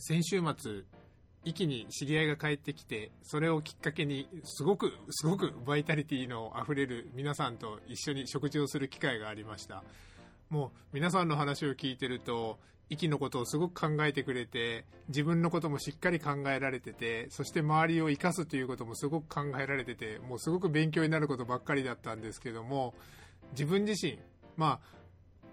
先週末一気に知り合いが帰ってきてそれをきっかけにすごくすごくバイタリティのあふれる皆さんと一緒に食事をする機会がありました。もう皆さんの話を聞いてると息のことをすごく考えてくれて自分のこともしっかり考えられててそして周りを生かすということもすごく考えられててもうすごく勉強になることばっかりだったんですけども自分自身まあ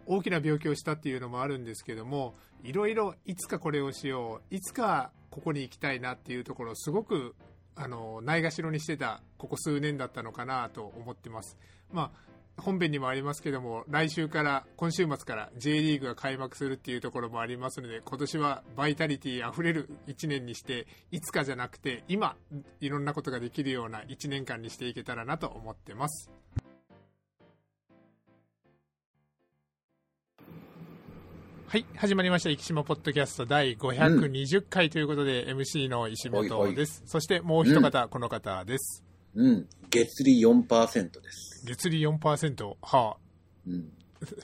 大きな病気をしたっていうのもあるんですけどもいろいろいつかこれをしよういつかここに行きたいなっていうところをすごくあのないがしろにしてたここ数年だったのかなと思ってます。まあ本編にもありますけども来週から今週末から J リーグが開幕するっていうところもありますので今年はバイタリティあふれる1年にしていつかじゃなくて今いろんなことができるような1年間にしていけたらなと思ってます。はい、始まりました。生島ポッドキャスト第520回ということで、うん、MC の石本です。そしてもう一方、うん、この方です。うん、月利4%です。月利4%、はあ。うん。い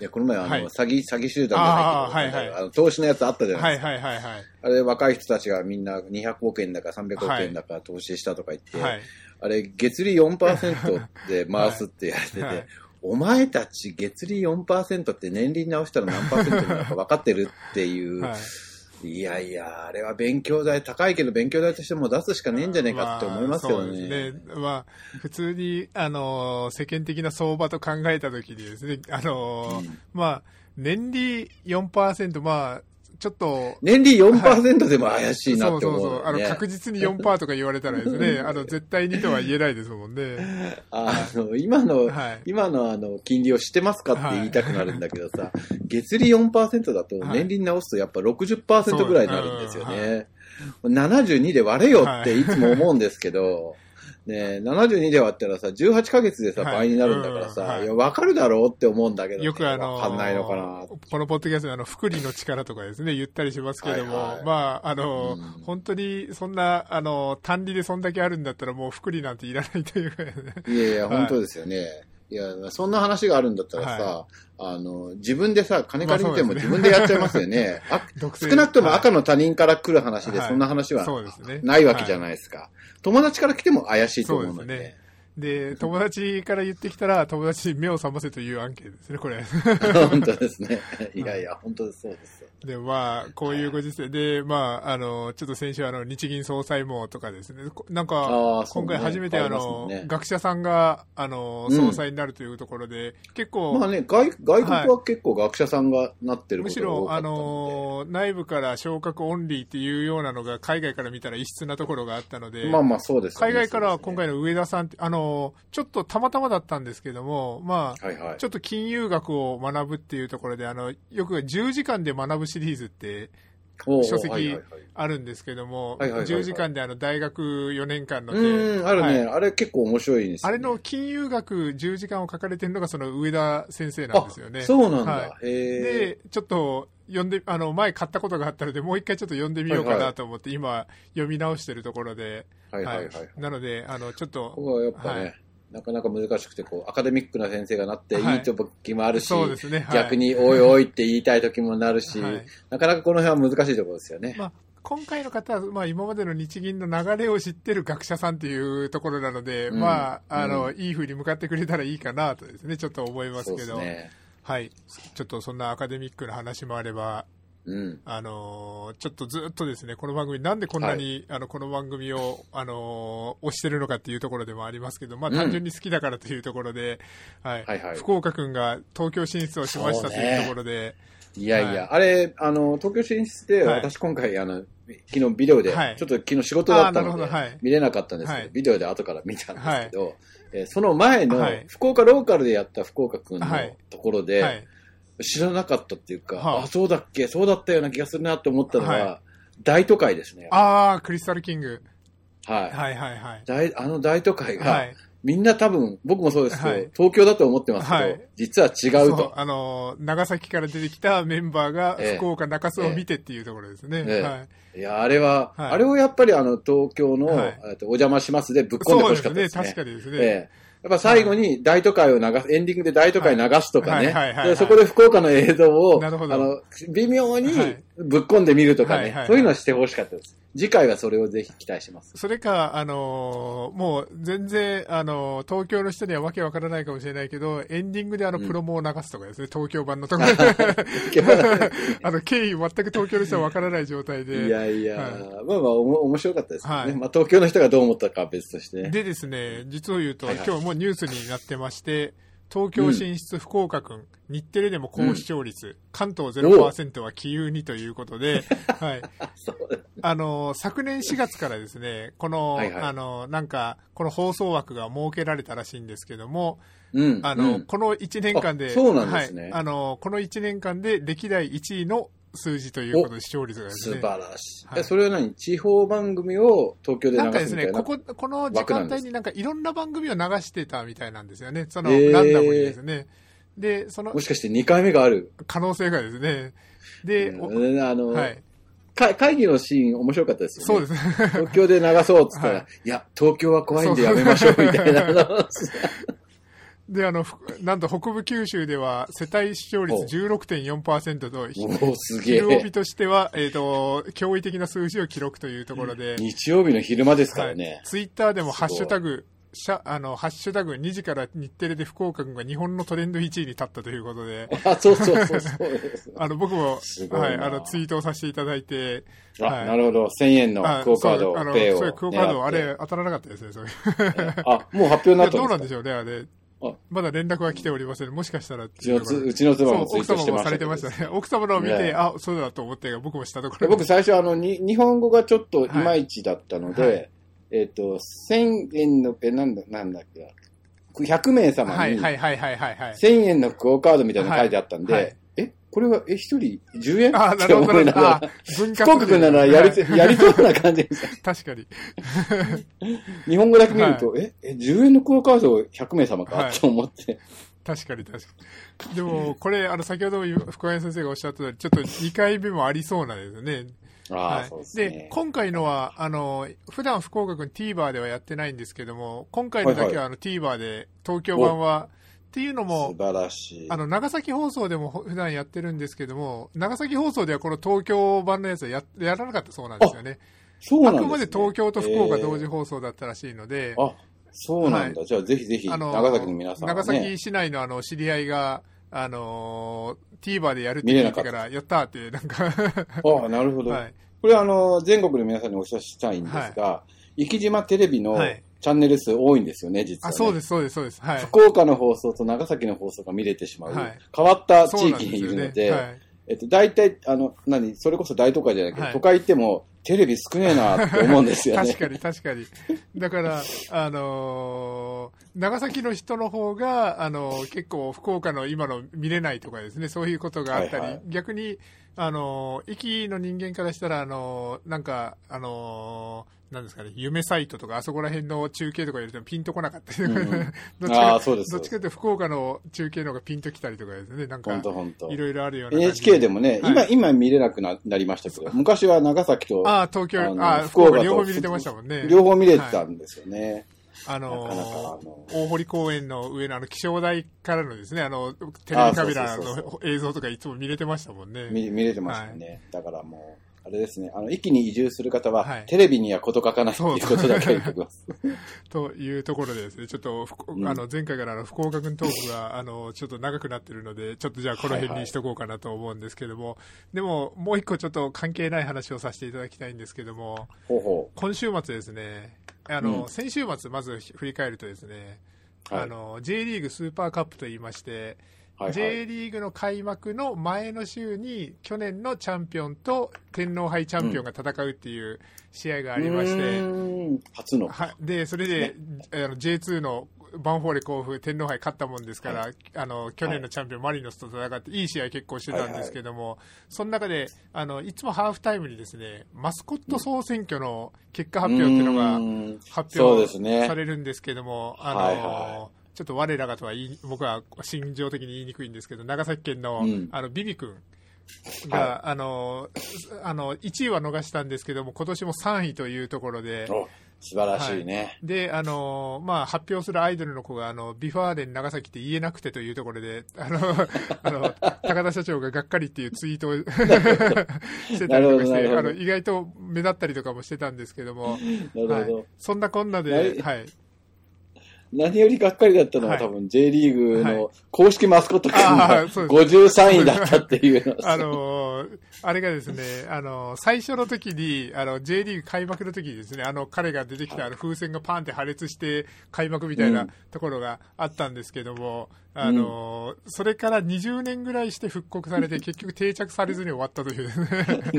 や、この前、あの、はい、詐欺、詐欺集団じゃないけど、はいはい、あの投資のやつあったじゃないですか。はいはいはい、はい。あれ、若い人たちがみんな200億円だか300億円だか投資したとか言って、はい、あれ、月利4%で回すってやれてて、はいお前たち月利4%って年利直したら何パーセントになるか分かってるっていう、はい、いやいや、あれは勉強代、高いけど勉強代としても出すしかねえんじゃねえかって思いますよね。まあ、ですね。まあ、普通に、あの、世間的な相場と考えたときにですね、あの、うん、まあ、年利4%、まあ、ちょっと。年利4%でも怪しいなって思う、ね、そうそうそう。あの、確実に4%とか言われたらですね、あの、絶対にとは言えないですもんね。あの、今の、はい、今のあの、金利を知ってますかって言いたくなるんだけどさ、はい、月利4%だと年利に直すとやっぱ60%ぐらいになるんですよね。はい、72で割れよっていつも思うんですけど、ね72で割ったらさ、18ヶ月でさ、倍になるんだからさ、い。や、わかるだろうって思うんだけど、ね、よくあの、わかんないのかな。このポッドキャストであの、福利の力とかですね、言ったりしますけども、はいはい、まあ、あの、うん、本当にそんな、あの、単利でそんだけあるんだったらもう福利なんていらないというか、ね、いやいや、本当ですよね。いや、そんな話があるんだったらさ、はい、あの、自分でさ、金借りても自分でやっちゃいますよね。まあ、ね少なくとも赤の他人から来る話で、そんな話はないわけじゃないですか。友達から来ても怪しいと思うので。で、友達から言ってきたら、友達に目を覚ませというアンケートですね、これ。本当ですね。いやいや、本当そうですよ。で、まあ、こういうご時世。で、まあ、あの、ちょっと先週、あの、日銀総裁もとかですね、なんか、今回初めて、あの、学者さんが、あの、総裁になるというところで、結構。まあね、外、外国は結構学者さんがなってるむしろ、あの、内部から昇格オンリーっていうようなのが、海外から見たら異質なところがあったので、まあまあそうです、海外からは今回の上田さんって、あの、ちょっとたまたまだったんですけども、まあ、ちょっと金融学を学ぶっていうところで、あの、よく10時間で学ぶシリーズって、書籍あるんですけども、10時間であの大学4年間のうん、あるね、はい、あれ結構面白いです、ね、あれの金融学10時間を書かれてるのがその上田先生なんですよね。そうなんだ。はい、で、ちょっと読んで、あの、前買ったことがあったので、もう一回ちょっと読んでみようかなと思って、今読み直してるところで、はいはいはい、はい、なので、あの、ちょっと、やっぱね、はいなかなか難しくて、こう、アカデミックな先生がなってい。い時もあるし、はいね。はい、逆においおいって言いたい時もなるし、はい、なかなかこの辺は難しいところですよね。まあ今回の方は、まあ、今までの日銀の流れを知ってる学者さんというところなので、うん、まあ、あの、うん、いい風に向かってくれたらいいかなとですね、ちょっと思いますけど、ね、はい。ちょっとそんなアカデミックな話もあれば、うん、あのちょっとずっとですね、この番組、なんでこんなに、はい、あのこの番組を、あの推してるのかっていうところでもありますけど、まあ、単純に好きだからというところで、うん、はい、はいはい、福岡君が東京進出をしましたというところで、いやいや、はい、あれ、あの、東京進出で、私今回、あの、昨日ビデオで、ちょっと昨日仕事だったので、見れなかったんですけど、ビデオで後から見たんですけど、えその前の、福岡ローカルでやった福岡君のところで、知らなかったっていうか、はあ、あ、そうだっけ、そうだったような気がするなって思ったのは、はい、大都会ですね。ああ、クリスタルキング。はい。はいはいはい。大あの大都会が、はい、みんな多分、僕もそうですけど、はい、東京だと思ってますけど、はい、実は違うと。あのー、長崎から出てきたメンバーが福岡中洲を見てっていうところですね。えええ、はい。いや、あれは、あれをやっぱりあの、東京の、お邪魔しますでぶっ込んでほしかったですね。そうですね、確かにですね。やっぱ最後に大都会を流す、エンディングで大都会流すとかね。そこで福岡の映像を、あの、微妙にぶっ込んでみるとかね、はいはいはい、そういうのはしてほしかったです。次回はそれをぜひ期待します。それか、あのー、もう全然、あのー、東京の人にはわけわからないかもしれないけど、エンディングであの、プロモを流すとかですね、うん、東京版のところで。あの、経緯全く東京の人はわからない状態で。いやいや、はい、まあまあ、おも面白かったですね。はい、まあ、東京の人がどう思ったかは別として、でですね、実を言うと、はいはい、今日もニュースになってまして、東京進出福岡君、日テレでも高視聴率、うん、関東0%は気有にということで、はい。あの、昨年4月からですね、この、はいはい、あの、なんか、この放送枠が設けられたらしいんですけども、うん、あの、うん、この1年間で、そうなんですね、はい、あの、この1年間で歴代1位の数字ということで視聴率がですね。素晴らしい。はい、それは何？地方番組を東京で流すみたいななんかですね、ここ、この時間帯になんかいろんな番組を流してたみたいなんですよね。その、ランダムにですね。で、その、もしかして2回目がある？可能性がですね。で、うん、あの、はい。会議のシーン面白かったですよね。そうですね。東京で流そうっつったら、はい、いや、東京は怖いんでやめましょうみたいな。で、あの、なんと北部九州では世帯視聴率16.4%と、すげえ。曜日としては、えっ、ー、と、驚異的な数字を記録というところで。日曜日の昼間ですからね。はい、ツイッターでもハッシュタグ、しゃあのハッシュタグ2時から日テレで福岡君が日本のトレンド1位に立ったということで、あそうそうそうそう あの僕も、はい、あのツイートをさせていただいて、あ、はい、なるほど、1000円のクオカード、あのペイを。そういうクオカード、あれ当たらなかったですね、そういう。あ、もう発表になったどうなんでしょうね、あれ。まだ連絡は来ておりません。もしかしたら。うちの妻も。奥様もされてましたね。奥様のを見て、ね、あ、そうだと思って、僕もしたところ。僕最初あのに、日本語がちょっといまいちだったので、はい、えっ、ー、と、1000円の、え、なんだ、なんだっけ、100名様に、はいはいはいはいはい。1000円のクオカードみたいなの書いてあったんで、はいはいこれは、え、一人10円？あ、なるほど。あ、文化福岡君ならやり、やりそうな感じ 確かに。日本語だけ見ると、はい、え、10円のクオカード100名様か、はい、と思って。確かに確かに。でも、これ、あの、先ほど福山先生がおっしゃったちょっと2回目もありそうなんですよね。はい、で、ね、今回のは、あの、普段福岡君 TVer ではやってないんですけども、今回のだけはあの TVer で東京版は、っていうのも、素晴らしい。あの、長崎放送でも普段やってるんですけども、長崎放送ではこの東京版のやつはややらなかったそうなんですよね。そうなんです、ね、あくまで東京と福岡同時放送だったらしいので。えー、あ、そうなんだ。はい、じゃあぜひぜひ、長崎の皆さん、ね、長崎市内のあの、知り合いが、あのー、TVer でやるって言ってから、やったって、なんかあ あ、なるほど。はい、これはあの、全国の皆さんにお知らせしたいんですが、はい、生島テレビの、はいチャンネル数多いんですよね、実は、ね、あ、そうです、そうです、そうです。はい。福岡の放送と長崎の放送が見れてしまう。はい、変わった地域にいるので、でねはい、えっと、大体、あの、何、それこそ大都会じゃないけど、はい、都会行っても、テレビ少ねえなって思うんですよね。確かに、確かに。だから、あのー、長崎の人の方が、あのー、結構福岡の今の見れないとかですね、そういうことがあったり、はいはい、逆に、あのー、駅の人間からしたら、あのー、なんか、あのー、なんですかね、夢サイトとか、あそこら辺の中継とか入れてもピンとこなかったりとか、うん、どっちかどっちかというと福岡の中継の方がピンときたりとかですね、なんか、いろいろあるような。NHK で。もね、はい、今、今見れなくなりましたけど、昔は長崎と、あ東京、あ福岡両方見れてましたもんね。両方見れてたんですよね。あの大堀公園の上のあの気象台からのですね、あの、テレビカメラの映像とかいつも見れてましたもんね。見見れてましたね。はい、だからもう、あれですね、あの、一気に移住する方は、はい、テレビには事書かないということだけ言っておきます。というところでですね、ちょっと、うん、あの、前回からの福岡君トークが、あの、ちょっと長くなってるので、ちょっとじゃあこの辺にしとこうかなと思うんですけども、でも、もう一個ちょっと関係ない話をさせていただきたいんですけども、ほうほう。今週末ですね、あの、うん、先週末まず振り返るとですね、はい、あの、J リーグスーパーカップと言いまして、はいはい、J リーグの開幕の前の週に去年のチャンピオンと天皇杯チャンピオンが戦うっていう試合がありまして、うん、初の。でそれで、ね、あの J2 のバンフォーレ甲府天皇杯勝ったもんですから、はい、あの去年のチャンピオン、マリノスと戦ってい。い試合結構してたんですけども、はいはい、その中であのいつもハーフタイムにですねマスコット総選挙の結果発表っていうのが発表されるんですけども、あの、はいはいちょっと我らがとは言い僕は心情的に言いにくいんですけど、長崎県の,、あのヴィヴィくんが、はい、あのあの1位は逃したんですけども、今年も3位というところで、素晴らしいね。はい、で、あの、まあ、発表するアイドルの子が、あの、 V・ファーレン長崎って言えなくてというところで、あの、あの、高田社長ががっかりっていうツイートを してたりとかして、あの、意外と目立ったりとかもしてたんですけども。はい、そんなこんなで、はい。何よりがっかりだったのは、はい、多分 J リーグの公式マスコット君の53位だったっていうの。あのー、あれがですね、あのー、最初の時に、あの、J リーグ開幕の時にですね、あの、彼が出てきたあの風船がパンって破裂して開幕みたいなところがあったんですけども、うん、あのー、それから20年ぐらいして復刻されて、結局定着されずに終わったという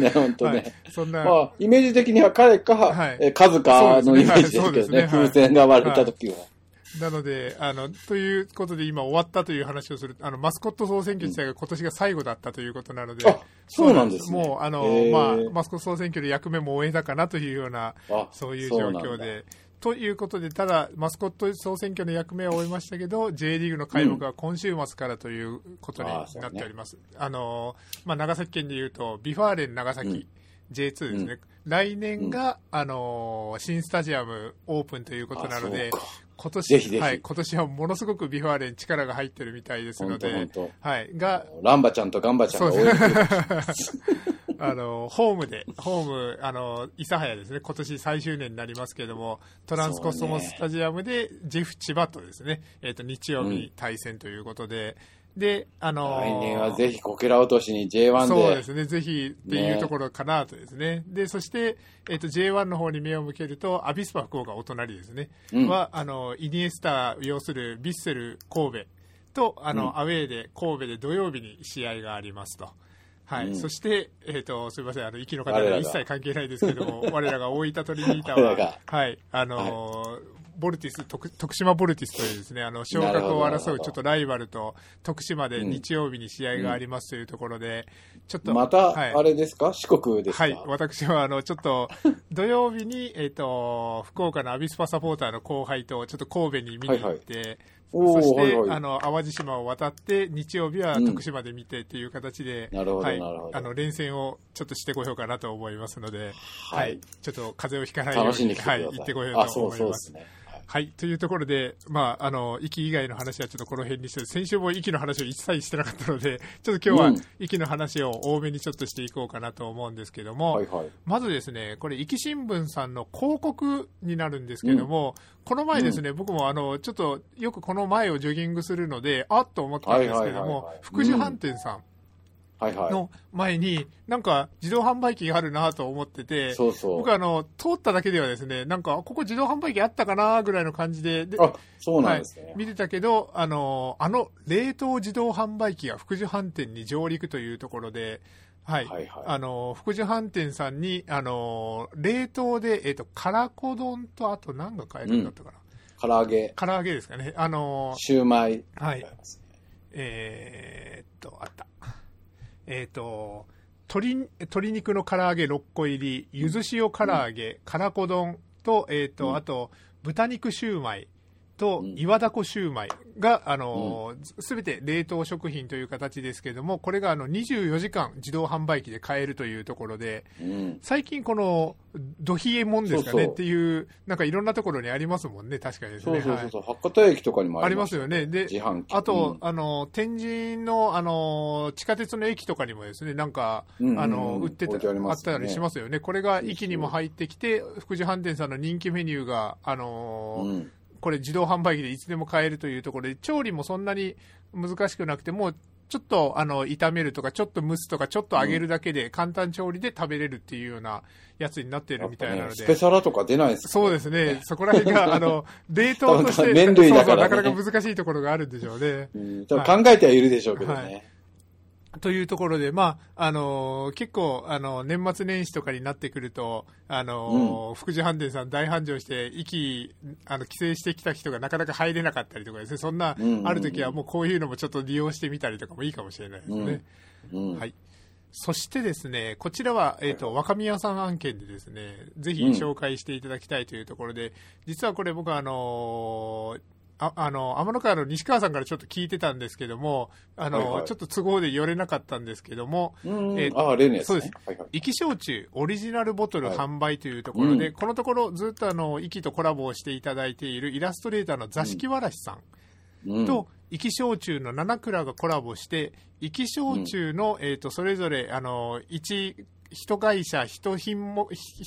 ね。本当ね。はい、そんな。まあ、イメージ的には彼か、はい、数かのイメージですけどね、ね。ね風船が割れた時は。なので、あの、ということで今終わったという話をする、あの、マスコット総選挙自体が今年が最後だったということなので、あ、そうなんです、ね、もう、あの、まあ、マスコット総選挙で役目も終えたかなというような、そういう状況で、ということで、ただ、マスコット総選挙の役目を終えましたけど、J リーグの開幕は今週末からということになっております。うん、あ、ね、の、まあ、長崎県でいうと、 V・ファーレン長崎、うん J2 ですね、うん、来年が、うん、あの新スタジアムオープンということなので、今年はい、今年はものすごく V・ファーレン力が入ってるみたいですので、はい、が、ランバちゃんとガンバちゃんが応援 あの、ホームで、ホーム、あの、諫早ですね、今年最終年になりますけれども、トランスコスモスタジアムで、ジェフ千葉とですね、えっ、ー、と、日曜日対戦ということで、うん、で、あの来年はぜひこけら落としに J1 で。そうですね、ぜひっていうところかなとですね。ね。で、そして、えっ、ー、と、J1 の方に目を向けると、アビスパ福岡お隣ですね、うん、は、あの、イニエスタ要するヴィッセル神戸と、あの、うん、アウェーで神戸で土曜日に試合がありますと。はい、うん、そして、えっ、ー、と、すみません、あの、息の方は一切関係ないですけども、我らが大分トリニータは、はい、あのーはい、ボルティス徳、徳島ボルティスというですね、あの、昇格を争うちょっとライバルと、徳島で日曜日に試合がありますというところで、ちょっと。また、あれですか、はい、四国ですか？はい、私は、あの、ちょっと、土曜日に、えっ、ー、と、福岡のアビスパサポーターの後輩と、ちょっと神戸に見に行って、はいはい。そして、はいはい、あの淡路島を渡って日曜日は徳島で見てっていう形で、はい、あの連戦をちょっとしてこようかなと思いますので、はい、はい、ちょっと風邪をひかないようにはい、行ってこようと思います。はい。というところで、まあ、あの、息以外の話はちょっとこの辺にして、先週も息の話を一切してなかったので、ちょっと今日は息の話を多めにちょっとしていこうかなと思うんですけども、はいはい、まずですね、これ、息新聞さんの広告になるんですけども、うん、この前ですね、うん、僕もあの、ちょっとよくこの前をジョギングするので、あっと思ったんですけども、福寿飯店さん、の前に、なんか自動販売機があるなと思ってて、そうそう僕あの、通っただけではですね、なんか、ここ自動販売機あったかなぐらいの感じで、であ、そうなんですね、はい、見てたけど、あの、あの冷凍自動販売機が福寿飯店に上陸というところで、はい。はいはい、あの、福寿飯店さんに、あの、冷凍で、えっ、ー、と、からこ丼と、あと何が買えるんだったかな。うん、唐揚げ。唐揚げですかね。あの、シューマイ。はい。えー、っと、あった。えっ、ー、と、鶏、鶏肉の唐揚げ6個入り、ゆず塩唐揚げ、からこ丼と、えっ、ー、と、あと、豚肉シューマイ、と岩だこシューマイが、あのすべ、て冷凍食品という形ですけれども、これがあの24時間自動販売機で買えるというところで、うん、最近この、ドヒエモンですかねっていう、なんかいろんなところにありますもんね、確かにですね。そうそうそう、はい、博多駅とかにもありますよね。で、あと、うん、あの、天神の、あの、地下鉄の駅とかにもですね、なんか、あの、売ってた、あったりしますよね。これが駅にも入ってきて、福祉飯店さんの人気メニューが、あの、うんこれ自動販売機でいつでも買えるというところで、調理もそんなに難しくなくて、もうちょっとあの炒めるとか、ちょっと蒸すとか、ちょっと揚げるだけで、簡単調理で食べれるっていうようなやつになってるみたいなので。ね、スペシャラとか出ないですか、ね、そうですね。そこら辺が、あの、冷凍として、麺類だから、ね、そうそうなかなか難しいところがあるんでしょうね。うん、考えてはいるでしょうけどね。はいというところで、まあ、あのー、結構、あの、年末年始とかになってくると、あのーうん、福祉飯店さん大繁盛して、息、あの、帰省してきた人がなかなか入れなかったりとかですね、そんな、ある時はもうこういうのもちょっと利用してみたりとかもいいかもしれないですね。うん。うん、はい。そしてですね、こちらは、えっ、ー、と、若宮さん案件でですね、ぜひ紹介していただきたいというところで、実はこれ僕はあのああの、天の川の西川さんからちょっと聞いてたんですけども、あの、はいはい、ちょっと都合で寄れなかったんですけども、えー、あ、例のね、そうです。はい焼酎オリジナルボトル販売というところで、はい、このところずっとあの、生きとコラボをしていただいているイラストレーターの座敷わらしさんと、生き焼酎の七倉がコラボして、生き焼酎の、えっ、ー、と、それぞれ、あの、一、一会社、一品も、一、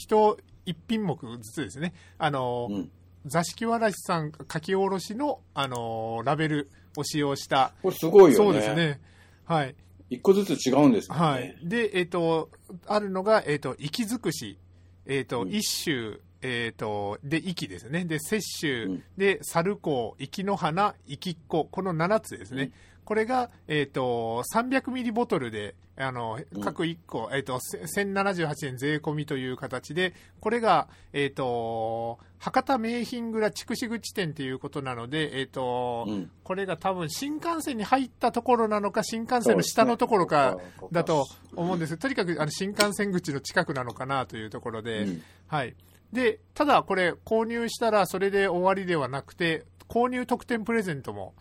一品目ずつですね、あの、うん座敷わらしさん書き下ろしの、あのー、ラベルを使用した。これすごいよね。そうですね。はい。一個ずつ違うんですね。はい。で、えっ、ー、と、あるのが、えっ、ー、と、息尽くし、えっ、と、うん、一種、えっ、と、で、息ですね。で、摂取、うん、で、猿子、息の花、息っ子、この7つですね。うんこれが、えっ、ー、と、300ミリボトルで、あの、各1個、うん、えっ、ー、と、1078円税込みという形で、これが、えっ、ー、と、博多名品蔵筑紫口店ということなので、えっ、と、うん、これが多分新幹線に入ったところなのか、新幹線の下のところかだと思うんです。とにかくあの新幹線口の近くなのかなというところで、うん、はい。で、ただこれ購入したらそれで終わりではなくて、購入特典プレゼントも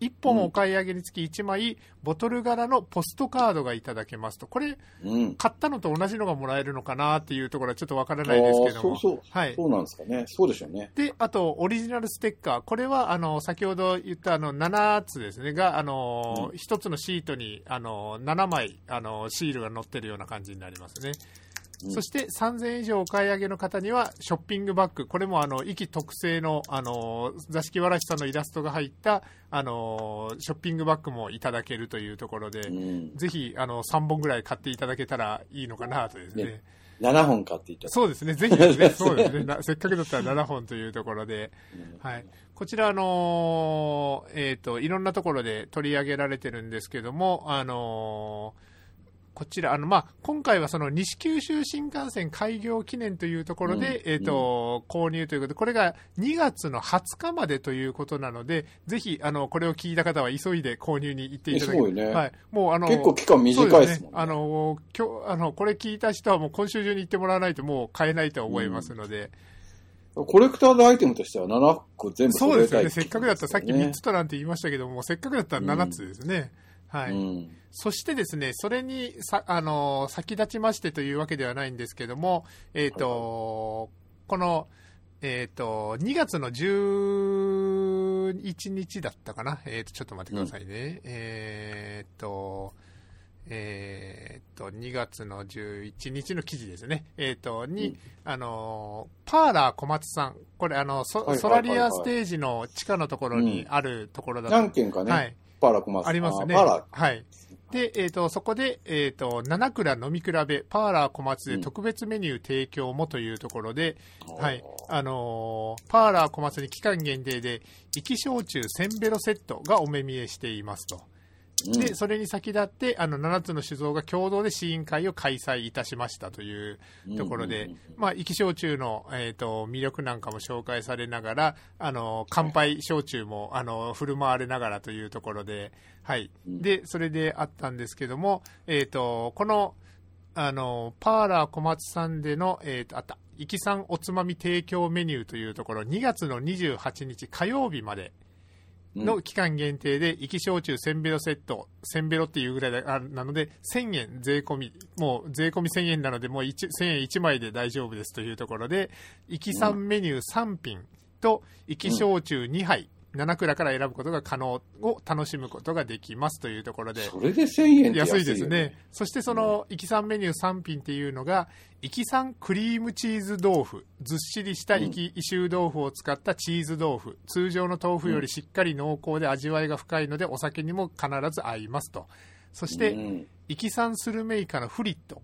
1本お買い上げにつき1枚、ボトル柄のポストカードがいただけますと、これ、うん、買ったのと同じのがもらえるのかなっていうところはちょっとわからないですけども。そうそう。はい。そうなんですかね。そうでしょうね。で、あと、オリジナルステッカー。これは、あの、先ほど言ったあの、7つですね、が、あの、うん、1つのシートに、あの、7枚、あの、シールが載ってるような感じになりますね。そして3000円以上お買い上げの方にはショッピングバッグ、これもあの、息特製の、あの、座敷わらしさんのイラストが入った、あの、ショッピングバッグもいただけるというところで、うん、ぜひ、あの、3本ぐらい買っていただけたらいいのかなとですね。ね7本買っていただそうですね、ぜひですね、そうですね、せっかくだったら7本というところで、はい。こちら、あのえっ、ー、と、いろんなところで取り上げられてるんですけども、あのーこちら、あの、まあ、今回はその西九州新幹線開業記念というところで、うん、えっ、ー、と、うん、購入ということで、これが2月の20日までということなので、ぜひ、あの、これを聞いた方は急いで購入に行っていただきたい。ね。はい。もう、あの、結構期間短いですもんね。ねあの、今日、あの、これ聞いた人はもう今週中に行ってもらわないともう買えないと思いますので、うん、コレクターのアイテムとしては7個全部そうですよね。せっかくだったら、さっき3つとなんて言いましたけども、せっかくだったら7つですね。はい。うんそしてですね、それにさ、あの、先立ちましてというわけではないんですけども、えっ、ー、と、この、えっ、ー、と、2月の11日だったかな？えっ、ー、と、ちょっと待ってくださいね。うん、えっと、えっと、2月の11日の記事ですね。えっと、に、うん、あの、パーラー小松さん。これ、あの、ソラリアステージの地下のところにあるところだと、うん、何件かね。はい。パーラー小松ありますね。パーラー。はい。で、えっ、ー、と、そこで、えっ、ー、と、七倉飲み比べ、パーラー小松で特別メニュー提供もというところで、うん、はい、あのー、パーラー小松に期間限定で、生き焼酎センベロセットがお目見えしていますと。で、それに先立って、あの、7つの酒造が共同で試飲会を開催いたしましたというところで、まあ、生き焼酎の、えっ、ー、と、魅力なんかも紹介されながら、あの、乾杯焼酎も、あの、振る舞われながらというところで、はい。で、それであったんですけども、えっ、ー、と、この、あの、パーラー小松さんでの、えっ、ー、と、あった、生きさんおつまみ提供メニューというところ、2月の28日火曜日まで、の期間限定で、生き焼酎1000ベロセット、1000ベロっていうぐらいなので、1000円税込み、もう税込み1000円なので、もう1000円1枚で大丈夫ですというところで、生き3メニュー3品と、生き焼酎2杯、7蔵から選ぶことが可能を楽しむことができますというところで。それで1000円安いですね。そしてその、イキさんメニュー3品っていうのが、イキさんクリームチーズ豆腐、ずっしりしたイキ、異臭豆腐を使ったチーズ豆腐、通常の豆腐よりしっかり濃厚で味わいが深いので、お酒にも必ず合いますと。そして、イキさんスルメイカのフリット。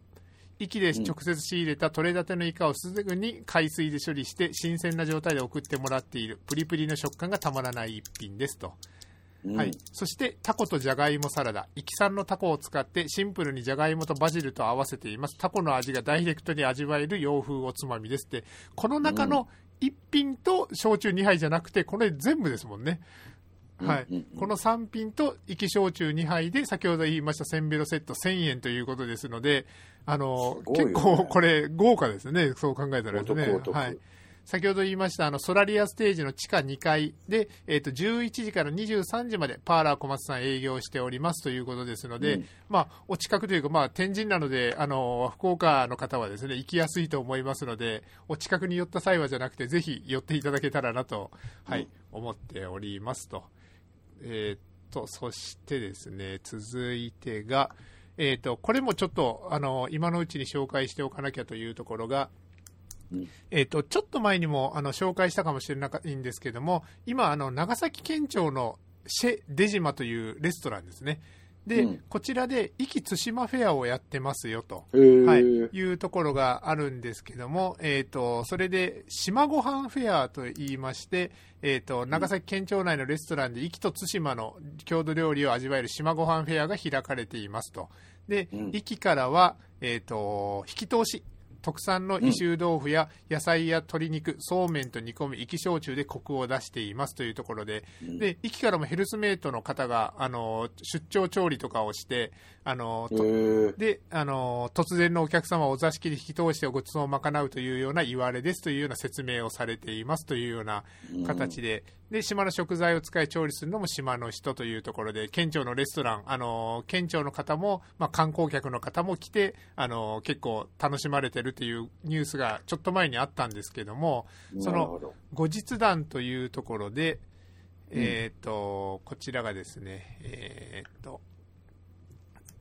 壱で直接仕入れた取れたてのイカをすぐに海水で処理して新鮮な状態で送ってもらっている。プリプリの食感がたまらない一品ですと。うん、はい、そしてタコとじゃがいもサラダ。壱岐産のタコを使ってシンプルにじゃがいもとバジルと合わせています。タコの味がダイレクトに味わえる洋風おつまみですって。この中の1品と焼酎2杯じゃなくてこれ全部ですもんねはい、この3品と生き焼酎2杯で先ほど言いました1000ベロセット1000円ということですのであの、ね、結構これ豪華ですね。そう考えたらですね。はい。先ほど言いました、あの、ソラリアステージの地下2階で、えっ、ー、と、11時から23時までパーラー小松さん営業しておりますということですので、うん、まあ、お近くというか、まあ、天神なので、あの、福岡の方はですね、行きやすいと思いますので、お近くに寄った際はじゃなくて、ぜひ寄っていただけたらなと、はい、うん、思っておりますと。えっ、ー、と、そしてですね、続いてが、えっ、ー、と、これもちょっと、あの、今のうちに紹介しておかなきゃというところが、えっ、ー、と、ちょっと前にも、あの、紹介したかもしれないんですけども、今、あの、長崎県庁のシェ・デジマというレストランですね。で、うん、こちらで、壱岐対馬フェアをやってますよと、はい、いうところがあるんですけども、えっ、ー、と、それで、島ごはんフェアと言いまして、えっ、ー、と、長崎県庁内のレストランで、壱岐と対馬の郷土料理を味わえる島ごはんフェアが開かれていますと。で、壱岐からは、えっ、ー、と、引き通し、特産の異臭豆腐や野菜や鶏肉、そうめんと煮込み、生き焼酎でコクを出していますというところで、で、壱岐からもヘルスメイトの方が、あの、出張調理とかをして、あの、で、あの、突然のお客様をお座敷で引き通してごちそうを賄うというような言われですというような説明をされていますというような形で、で、島の食材を使い調理するのも島の人というところで、県庁のレストラン、あの、県庁の方も、まあ、観光客の方も来て、あの、結構楽しまれてるっていうニュースがちょっと前にあったんですけども、その、後日談というところで、えっ、ー、と、こちらがですね、えっ、ー、と、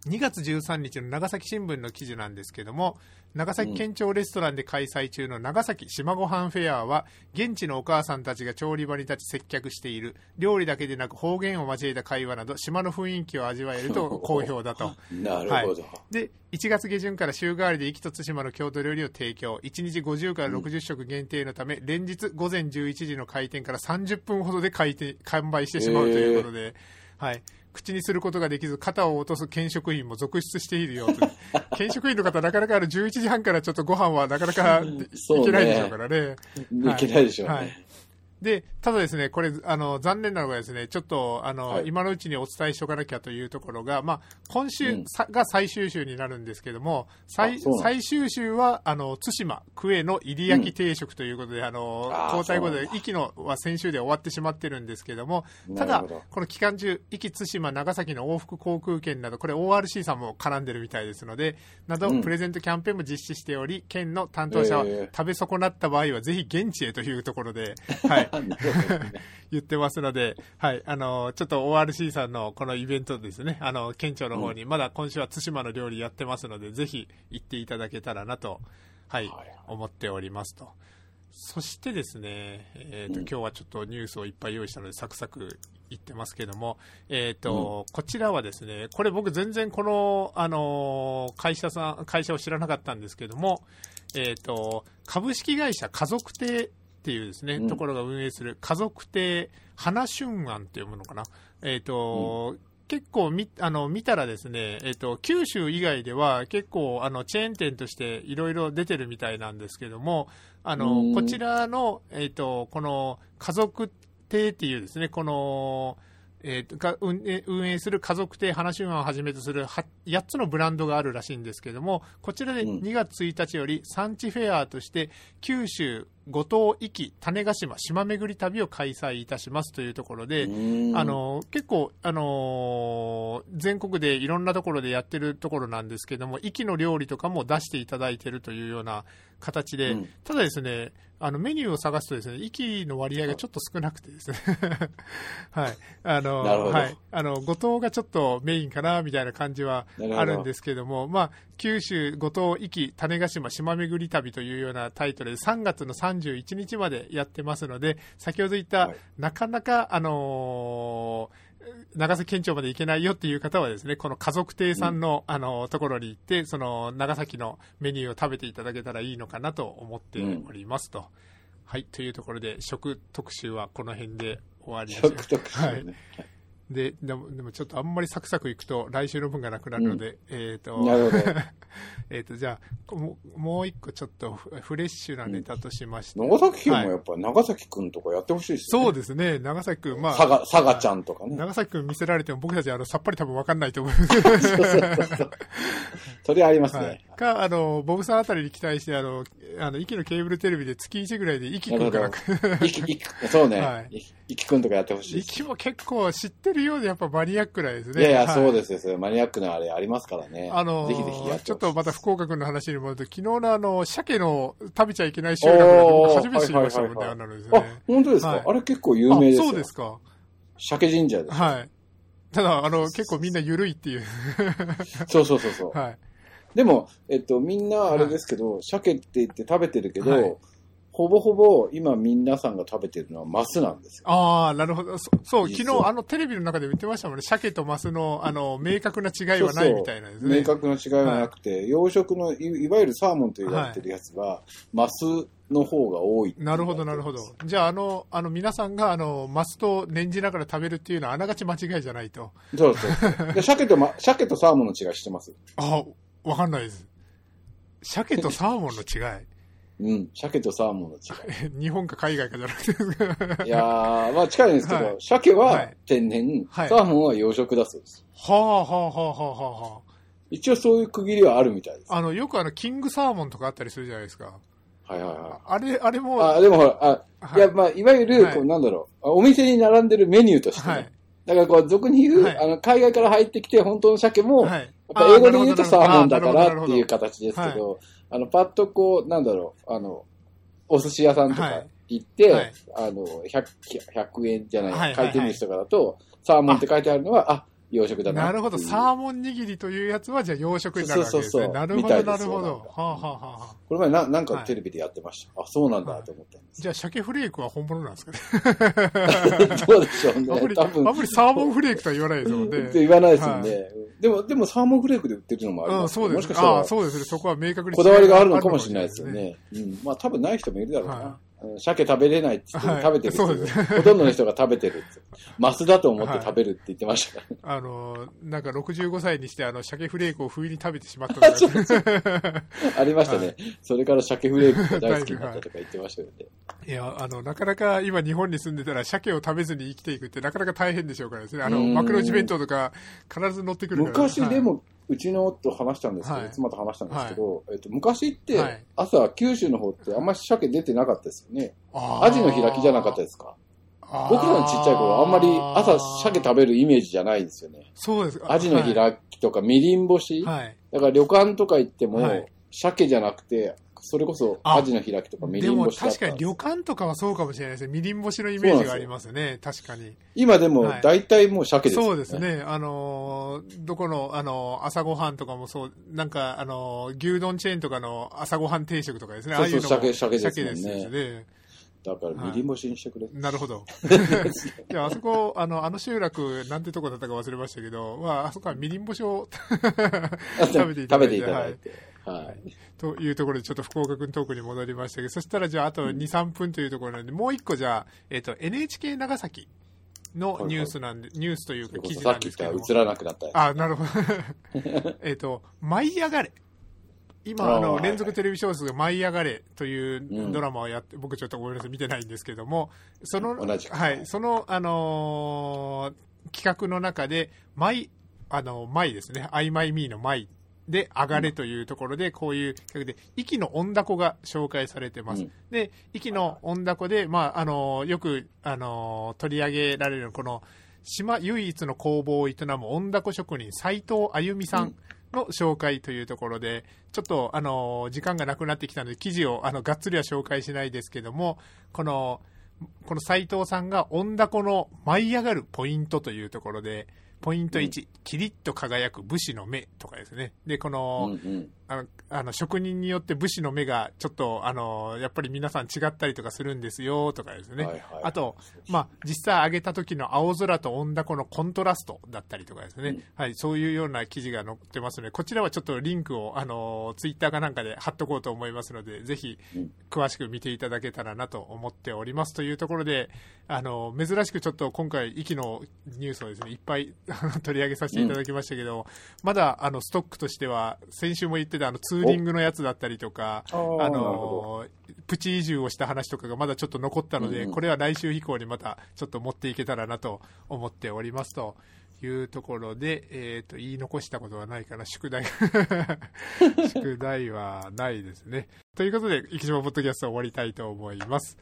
2月13日の長崎新聞の記事なんですけども、長崎県庁レストランで開催中の長崎島ごはんフェアは、現地のお母さんたちが調理場に立ち接客している、料理だけでなく方言を交えた会話など、島の雰囲気を味わえると好評だと。なるほど、はい、で、1月下旬から週替わりで壱岐と対馬の郷土料理を提供。1日50から60食限定のため、うん、連日午前11時の開店から30分ほどで開店完売してしまうということで、はい。口にすることができず、肩を落とす県職員も続出しているよと。県職員の方、なかなかある11時半からちょっとご飯はなかなか いけないでしょうからね。ねいけないでしょうね。はいで、ただですね、これ、あの、残念なのがですね、ちょっと、あの、はい、今のうちにお伝えしておかなきゃというところが、まあ、今週、うん、が最終週になるんですけども、最、最終週は、あの、対馬、クエの入り焼き定食ということで、うん、あの、交代後で、息のは先週で終わってしまってるんですけども、ただ、この期間中、壱岐対馬、長崎の往復航空券など、これ ORC さんも絡んでるみたいですので、など、プレゼントキャンペーンも実施しており、県の担当者は、食べ損なった場合は、ぜひ現地へというところで、はい。言ってますので、はい、あの、ちょっと ORC さんのこのイベントですね、あの、県庁の方に、まだ今週は対馬の料理やってますので、ぜひ行っていただけたらなと、はい、思っておりますと。そしてですね、えっ、ー、と、今日はちょっとニュースをいっぱい用意したので、サクサク言ってますけども、えっ、ー、と、うん、こちらはですね、これ僕全然この、あの、会社さん、会社を知らなかったんですけども、えっ、ー、と、株式会社家族亭っていうですね、うん、ところが運営する家族亭花春庵っていうものかな。えっ、ー、と、うん、結構みあの見たらですね、えっ、ー、と、九州以外では結構あのチェーン店としていろいろ出てるみたいなんですけども、あの、こちらの、えっ、ー、と、この家族亭っていうですね、この、えー、が運営する家族亭花春庵をはじめとする8つのブランドがあるらしいんですけども、こちらで2月1日より産地フェアとして九州五島壱岐種子島島巡り旅を開催いたしますというところで、あの結構、あの全国でいろんなところでやってるところなんですけども、壱岐の料理とかも出していただいているというような形で、うん、ただですね、あのメニューを探すとですね、息の割合がちょっと少なくてですね。はい。あの、はい。あの、五島がちょっとメインかな、みたいな感じはあるんですけども、まあ、九州五島壱岐種子島島巡り旅というようなタイトルで3月の31日までやってますので、先ほど言った、はい、なかなか、あのー長崎県庁まで行けないよっていう方はですね、この家族亭さんの、うん、あの、ところに行って、その、長崎のメニューを食べていただけたらいいのかなと思っておりますと。うん、はい、というところで、食特集はこの辺で終わります。食特集、ね、はい。で、でも、でもちょっとあんまりサクサクいくと来週の分がなくなるので、うん、えっ、と、なるほど。えっと、じゃあ、ももう一個ちょっとフレッシュなネタとしまして。うん、長崎県もやっぱ長崎くんとかやってほしいですね、そうですね、長崎くん、まあ。佐賀、佐賀ちゃんとかね。長崎くん見せられても僕たちあの、さっぱり多分わかんないと思います。それありますね。はい、か、あの、ボブさんあたりに期待して、あの、あの、息のケーブルテレビで月1ぐらいで息くんから。そうね。はい。息くんとかやってほしい。息も結構知ってるようでやっぱマニアックなですね。いやいや、はい、そうですよ。マニアックなあれありますからね。あのぜひぜひやってちょっとまた福岡君の話に戻ると、昨日のあの、鮭の食べちゃいけない集落で初めて知りましたもんね、あのですね。あ、本当ですか、あれ結構有名ですよ。そうですか。鮭神社です。はい。ただ、あの、結構みんな緩いっていう。そうそうそうそう。はい。でも、えっと、みんなあれですけど、はい、鮭って言って食べてるけど、はい、ほぼほぼ今皆さんが食べてるのはマスなんですよ。ああ、なるほど。そそう、昨日あのテレビの中で言ってましたもんね。鮭とマスの、あの、明確な違いはないみたいなですね。明確な違いはなくて、はい、養殖のい、いわゆるサーモンと言われてるやつは、マスの方が多いなるほど、なるほど。じゃあ、あの、あの、皆さんが、あの、マスと念じながら食べるっていうのは、あながち間違いじゃないと。そうそうで鮭と、ま、鮭とサーモンの違いしてます？あ、わかんないです。鮭とサーモンの違い。うん、鮭とサーモンの違い。日本か海外かじゃなくていやー、まあ近いんですけど、はい、鮭は天然、はい、サーモンは養殖だそうです。はあはあはあはあはあ。一応そういう区切りはあるみたいです。あの、よくあの、キングサーモンとかあったりするじゃないですか。はいはいはい。あれ、あれも。あ、でもほら、あ、はい、いや、まあ、いわゆる、こう、なんだろう、お店に並んでるメニューとしてね。はい、だからこう、俗に言う、はい、あの、海外から入ってきて、本当の鮭も、はい、英語で言うとサーモンだからっていう形ですけど、あの、パッとこう、なんだろう、あの、お寿司屋さんとか行って、はい、あの、100、100円じゃない、回転寿司とかだと、サーモンって書いてあるのは、あ、養殖だな。なるほど。サーモン握りというやつは、じゃあ養殖になるわけですね。そうそうそう。なるほど、なるほど。はあ、はあはあ、これ前な、なんかテレビでやってました。はい、あ、そうなんだと思ったんです。じゃあ、鮭フレークは本物なんですかね？どうでしょうね。あんまり、あんまりサーモンフレークとは言わないですもんね。言わないですよね。はい、でも、でもサーモンフレークで売ってるのもあります、ね、そうです。もしかしたら。あそうですね。そこは明確に。こだわりがあるのかもしれないですよね。うん。まあ、多分ない人もいるだろうな。はい鮭食べれないって言って、はい、食べてるって、ほとんどの人が食べてるって。マスだと思って食べるって言ってましたから、はい、あの、なんか65歳にして、あの、鮭フレークを不意に食べてしまったとか。ありましたね、はい、それから鮭フレークが大好きになったとか言ってましたよね。いや、あの、なかなか今日本に住んでたら、鮭を食べずに生きていくってなかなか大変でしょうからですね。あの、マクロジ弁当とか必ず乗ってくるから。昔でも、うちの夫話したんですけど、はい、妻と話したんですけど、はい、えっと、昔って、朝、九州の方ってあんまり鮭出てなかったですよね。アジの開きじゃなかったですか？僕らのちっちゃい頃、あんまり朝鮭食べるイメージじゃないんですよね。そうです。アジの開きとか、みりん干し、はい、だから旅館とか行っても、鮭じゃなくて、それこそ、アジの開きとかみりん干しでも確かに旅館とかはそうかもしれないですね。みりん干しのイメージがありますね。確かに。今でも、大体もう鮭ですね、そうですね。あのー、どこの、あのー、朝ごはんとかもそう、なんか、あのー、牛丼チェーンとかの朝ごはん定食とかですね。そうそう、鮭、鮭ですね。鮭ですね。だから、みりん干しにしてくれ。なるほど。いや、あそこ、あの、あの集落、なんてとこだったか忘れましたけど、まあ、あそこはみりん干しを 食べていただいて。食べていただいて。はい。というところで、ちょっと福岡君トークに戻りましたけど、そしたらじゃあ、あと2、3分というところなんで、もう一個じゃあ、えっ、ー、と、NHK 長崎のニュースなんで、はいはい、ニュースというか記事なんですけど。さっき映らなくなったあ、なるほど。えっと、舞い上がれ。今、あの、連続テレビ小説が舞い上がれというドラマをやって、うん、僕ちょっとごめんなさい、見てないんですけども、その、はい、その、あのー、企画の中で、舞、あの、舞ですね、I my me の舞で上がれというところで、こういう企画で、息の音だこが紹介されてます。うん、で、息の音だこで、まあ、あの、よく、あの、取り上げられる、この、島唯一の工房を営む音だこ職人、斎藤あゆみさんの紹介というところで、ちょっと、あの、時間がなくなってきたので、記事を、あの、がっつりは紹介しないですけども、この、この斎藤さんが音だこの舞い上がるポイントというところで、ポイント1、うん、キリッと輝く武士の目とかですね。で、この、うんうん、あの、あの職人によって武士の目がちょっと、あの、やっぱり皆さん違ったりとかするんですよとかですね。はいはい、あと、まあ、実際上げた時の青空と温だこのコントラストだったりとかですね。うん、はい、そういうような記事が載ってますので、こちらはちょっとリンクを、あの、ツイッターかなんかで貼っとこうと思いますので、ぜひ、詳しく見ていただけたらなと思っておりますというところで、あの、珍しくちょっと今回、息のニュースをですね、いっぱい 取り上げさせていただきましたけど、うん、まだ、あの、ストックとしては、先週も言ってた、あの、ツーリングのやつだったりとか、あの、プチ移住をした話とかがまだちょっと残ったので、うん、これは来週以降にまたちょっと持っていけたらなと思っておりますというところで、えっ、ー、と、言い残したことはないかな、宿題。宿題はないですね。ということで、生島ポッドキャスト終わりたいと思います。